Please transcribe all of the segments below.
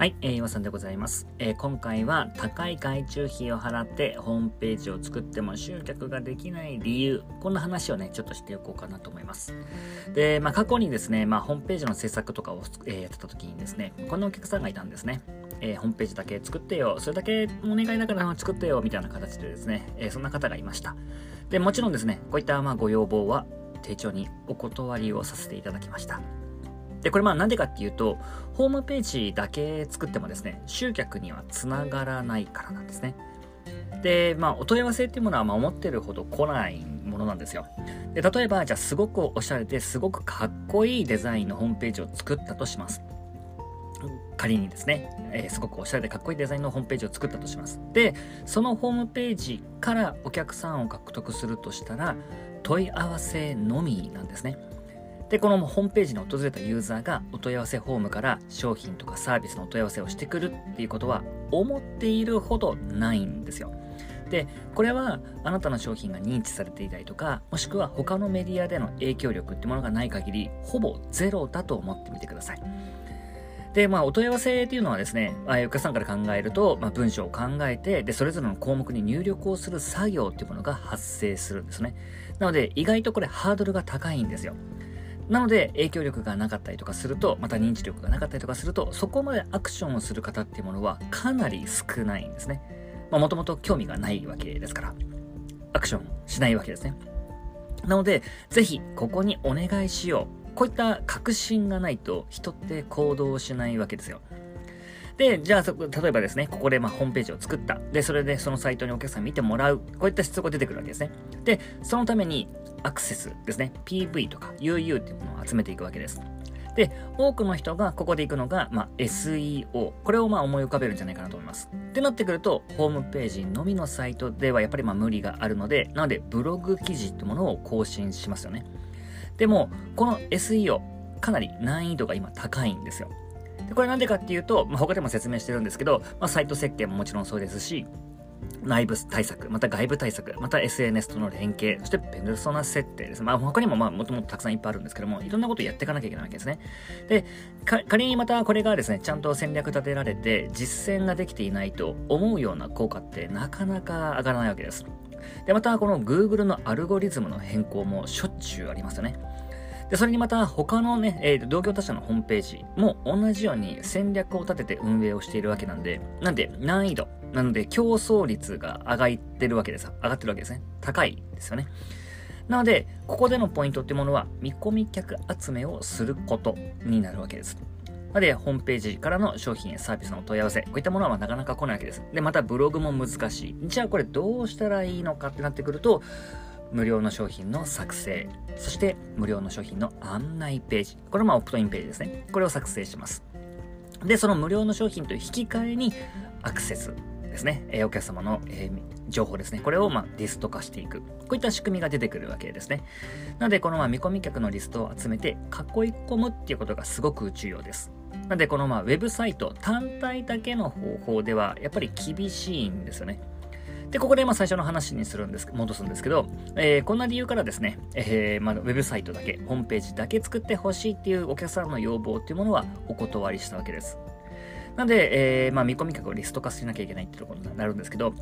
はい、えー、岩さんでございます、えー、今回は高い外注費を払ってホームページを作っても集客ができない理由、こんな話をね、ちょっとしておこうかなと思います。で、まあ過去にですね、まあホームページの制作とかを、えー、やってた時にですね、こんなお客さんがいたんですね。えー、ホームページだけ作ってよ、それだけお願いだから作ってよ、みたいな形でですね、えー、そんな方がいました。で、もちろんですね、こういったまあご要望は、丁重にお断りをさせていただきました。で、これまあなんでかっていうと、ホームページだけ作ってもですね、集客にはつながらないからなんですね。で、まあ、お問い合わせっていうものは、まあ、思ってるほど来ないものなんですよ。で、例えば、じゃあ、すごくおしゃれですごくかっこいいデザインのホームページを作ったとします。仮にですね、えー、すごくおしゃれでかっこいいデザインのホームページを作ったとします。で、そのホームページからお客さんを獲得するとしたら、問い合わせのみなんですね。で、このホームページに訪れたユーザーがお問い合わせフォームから商品とかサービスのお問い合わせをしてくるっていうことは思っているほどないんですよ。で、これはあなたの商品が認知されていたりとか、もしくは他のメディアでの影響力っていうものがない限り、ほぼゼロだと思ってみてください。で、まあ、お問い合わせっていうのはですね、あお客さんから考えると、まあ、文章を考えて、で、それぞれの項目に入力をする作業っていうものが発生するんですね。なので、意外とこれハードルが高いんですよ。なので、影響力がなかったりとかすると、また認知力がなかったりとかすると、そこまでアクションをする方っていうものはかなり少ないんですね。もともと興味がないわけですから、アクションしないわけですね。なので、ぜひ、ここにお願いしよう。こういった確信がないと、人って行動しないわけですよ。で、じゃあ、例えばですね、ここでまホームページを作った。で、それでそのサイトにお客さん見てもらう。こういった質問が出てくるわけですね。で、そのためにアクセスですね、PV とか UU っていうものを集めていくわけです。で、多くの人がここで行くのが、まあ、SEO。これをまあ思い浮かべるんじゃないかなと思います。ってなってくると、ホームページのみのサイトではやっぱりまあ無理があるので、なのでブログ記事ってものを更新しますよね。でも、この SEO、かなり難易度が今高いんですよ。でこれなんでかっていうと、まあ、他でも説明してるんですけど、まあ、サイト設計ももちろんそうですし、内部対策、また外部対策、また SNS との連携、そしてペルソナ設定です。まあ他にもまあもともとたくさんいっぱいあるんですけども、いろんなことをやっていかなきゃいけないわけですね。で、仮にまたこれがですね、ちゃんと戦略立てられて実践ができていないと思うような効果ってなかなか上がらないわけです。で、またこの Google のアルゴリズムの変更もしょっちゅうありますよね。で、それにまた他のね、えー、同業他社のホームページも同じように戦略を立てて運営をしているわけなんで、なんで難易度、なので競争率が上がってるわけです。上がってるわけですね。高いですよね。なので、ここでのポイントってものは、見込み客集めをすることになるわけです。なので、ホームページからの商品やサービスの問い合わせ、こういったものはなかなか来ないわけです。で、またブログも難しい。じゃあこれどうしたらいいのかってなってくると、無料の商品の作成、そして無料の商品の案内ページ。これはまあオプトインページですね。これを作成します。で、その無料の商品という引き換えにアクセスですね、えー、お客様の、えー、情報ですね、これをまあリスト化していく。こういった仕組みが出てくるわけですね。なので、このまあ見込み客のリストを集めて囲い込むっていうことがすごく重要です。なので、このまあウェブサイト単体だけの方法ではやっぱり厳しいんですよね。で、ここでまあ最初の話にするんです、戻すんですけど、えー、こんな理由からですね、えー、まあ、ウェブサイトだけ、ホームページだけ作ってほしいっていうお客さんの要望っていうものはお断りしたわけです。なんで、えー、まあ、見込み客をリスト化しなきゃいけないってところになるんですけど、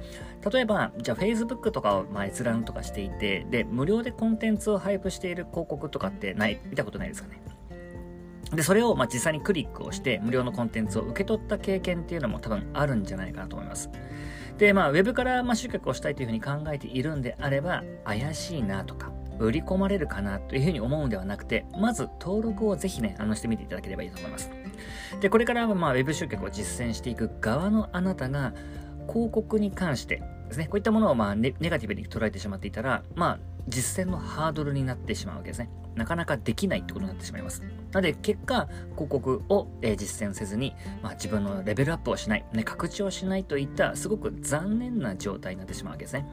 例えば、じゃあ Facebook とかをまあ閲覧とかしていて、で、無料でコンテンツを配布している広告とかってない、見たことないですかね。で、それをまあ実際にクリックをして無料のコンテンツを受け取った経験っていうのも多分あるんじゃないかなと思います。で、まあ、ウェブからまあ集客をしたいというふうに考えているんであれば、怪しいなとか、売り込まれるかなというふうに思うんではなくて、まず登録をぜひね、あのしてみていただければいいと思います。で、これからまあ、ウェブ集客を実践していく側のあなたが、広告に関してですね、こういったものをまあネガティブに捉えてしまっていたら、まあ、実践のハードルになってしまうわけですね。なかなかできないってことになってしまいます。なので、結果、広告を、えー、実践せずに、まあ、自分のレベルアップをしない、ね、拡張しないといった、すごく残念な状態になってしまうわけですね。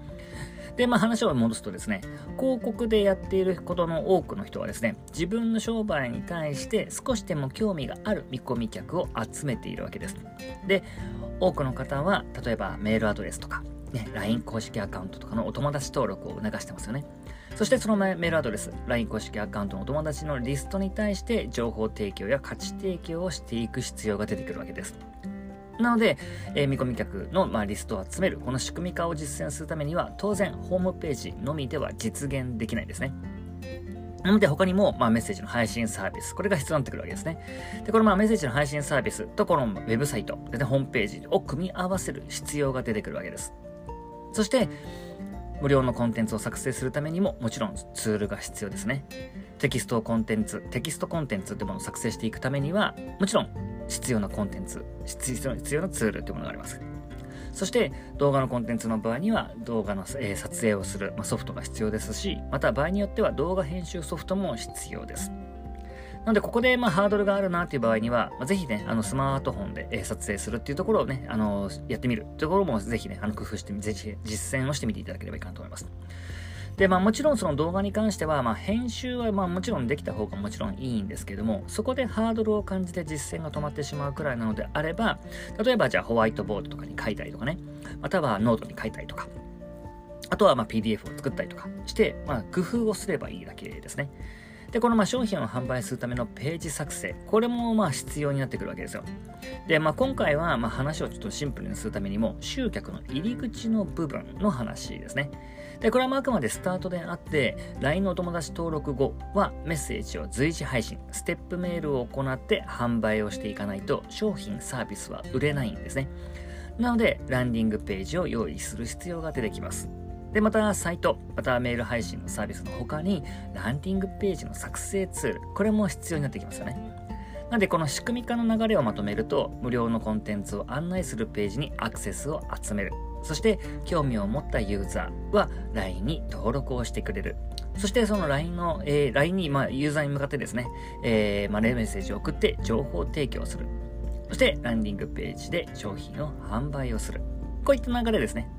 で、まあ話を戻すとですね、広告でやっていることの多くの人はですね、自分の商売に対して少しでも興味がある見込み客を集めているわけです。で、多くの方は、例えばメールアドレスとか、ね、LINE 公式アカウントとかのお友達登録を促してますよね。そしてそのメールアドレス、LINE 公式アカウントのお友達のリストに対して情報提供や価値提供をしていく必要が出てくるわけです。なので、えー、見込み客の、まあ、リストを集める、この仕組み化を実践するためには、当然、ホームページのみでは実現できないんですね。なので他にも、まあ、メッセージの配信サービス、これが必要になってくるわけですね。で、このまあメッセージの配信サービスとこのウェブサイト、で、ホームページを組み合わせる必要が出てくるわけです。そして、無料のコンテンツを作成するためにももちろんツールが必要ですね。テキストコンテンツ、テキストコンテンツってものを作成していくためには、もちろん必要なコンテンツ、必要なツールっていうものがあります。そして動画のコンテンツの場合には動画の、えー、撮影をする、まあ、ソフトが必要ですし、また場合によっては動画編集ソフトも必要です。なので、ここで、まあ、ハードルがあるなっていう場合には、まあ、ぜひね、あの、スマートフォンで、えー、撮影するっていうところをね、あの、やってみるというところも、ぜひね、あの、工夫して、ぜひ実践をしてみていただければいいかなと思います。で、まあもちろんその動画に関しては、まあ編集はまあもちろんできた方がもちろんいいんですけども、そこでハードルを感じて実践が止まってしまうくらいなのであれば、例えばじゃあホワイトボードとかに書いたりとかね、またはノートに書いたりとか、あとはまあ PDF を作ったりとかして、まあ工夫をすればいいだけですね。で、このまあ商品を販売するためのページ作成、これもまあ必要になってくるわけですよ。で、まあ今回はま話をちょっとシンプルにするためにも、集客の入り口の部分の話ですね。で、これはあくまでスタートであって、LINE のお友達登録後はメッセージを随時配信、ステップメールを行って販売をしていかないと商品サービスは売れないんですね。なので、ランディングページを用意する必要が出てきます。で、また、サイト、またメール配信のサービスの他に、ランディングページの作成ツール、これも必要になってきますよね。なんで、この仕組み化の流れをまとめると、無料のコンテンツを案内するページにアクセスを集める。そして興味を持ったユーザーは LINE に登録をしてくれる。そしてその LINE の、えー、LINE に、まあ、ユーザーに向かってですね、えー、まあ、メッセージを送って情報提供する。そしてランディングページで商品を販売をする。こういった流れですね。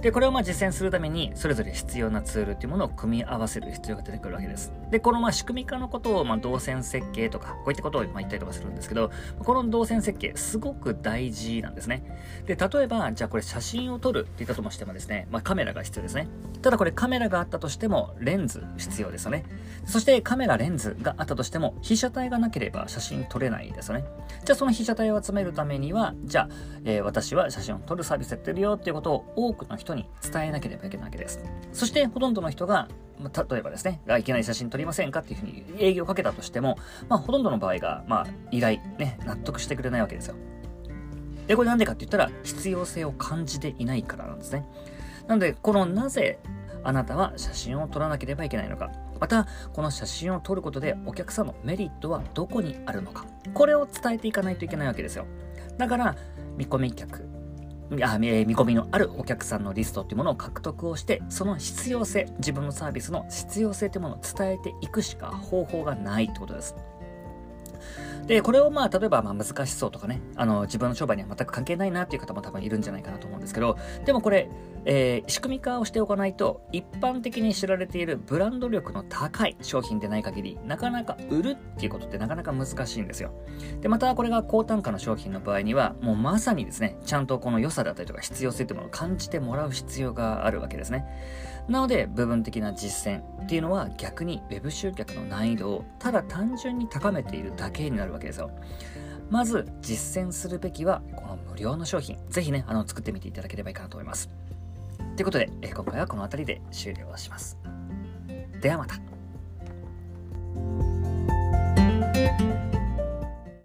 で、これをまあ実践するために、それぞれ必要なツールっていうものを組み合わせる必要が出てくるわけです。で、このまあ仕組み化のことを、まあ動線設計とか、こういったことをまあ言ったりとかするんですけど、この動線設計、すごく大事なんですね。で、例えば、じゃあこれ写真を撮るって言ったともしてもですね、まあカメラが必要ですね。ただこれカメラがあったとしても、レンズ必要ですよね。そしてカメラ、レンズがあったとしても、被写体がなければ写真撮れないですよね。じゃあその被写体を集めるためには、じゃあ、えー、私は写真を撮るサービスやってるよっていうことを多くの人に伝えなければいけないわけです。そしてほとんどの人が、ま、例えばですね、いけない写真撮りませんか？っていうふうに営業をかけたとしても、まあ、ほとんどの場合が、まあ、依頼、ね、納得してくれないわけですよ。で、これなんでかって言ったら、必要性を感じていないからなんですね。なので、このなぜあなたは写真を撮らなければいけないのか？また、この写真を撮ることでお客さんのメリットはどこにあるのか？これを伝えていかないといけないわけですよ。だから、見込み客、見込みのあるお客さんのリストっていうものを獲得をして、その必要性、自分のサービスの必要性っていうものを伝えていくしか方法がないってことです。で、これをまあ、例えばまあ難しそうとかね、あの、自分の商売には全く関係ないなっていう方も多分いるんじゃないかなと思うんですけど、でもこれ、えー、仕組み化をしておかないと、一般的に知られているブランド力の高い商品でない限り、なかなか売るっていうことってなかなか難しいんですよ。で、またこれが高単価の商品の場合には、もうまさにですね、ちゃんとこの良さだったりとか必要性っていうものを感じてもらう必要があるわけですね。なので部分的な実践っていうのは逆に Web 集客の難易度をただ単純に高めているだけになるわけですよ。まず実践するべきはこの無料の商品。ぜひね、あの作ってみていただければいいかなと思います。ということで、え今回はこの辺りで終了します。ではまた。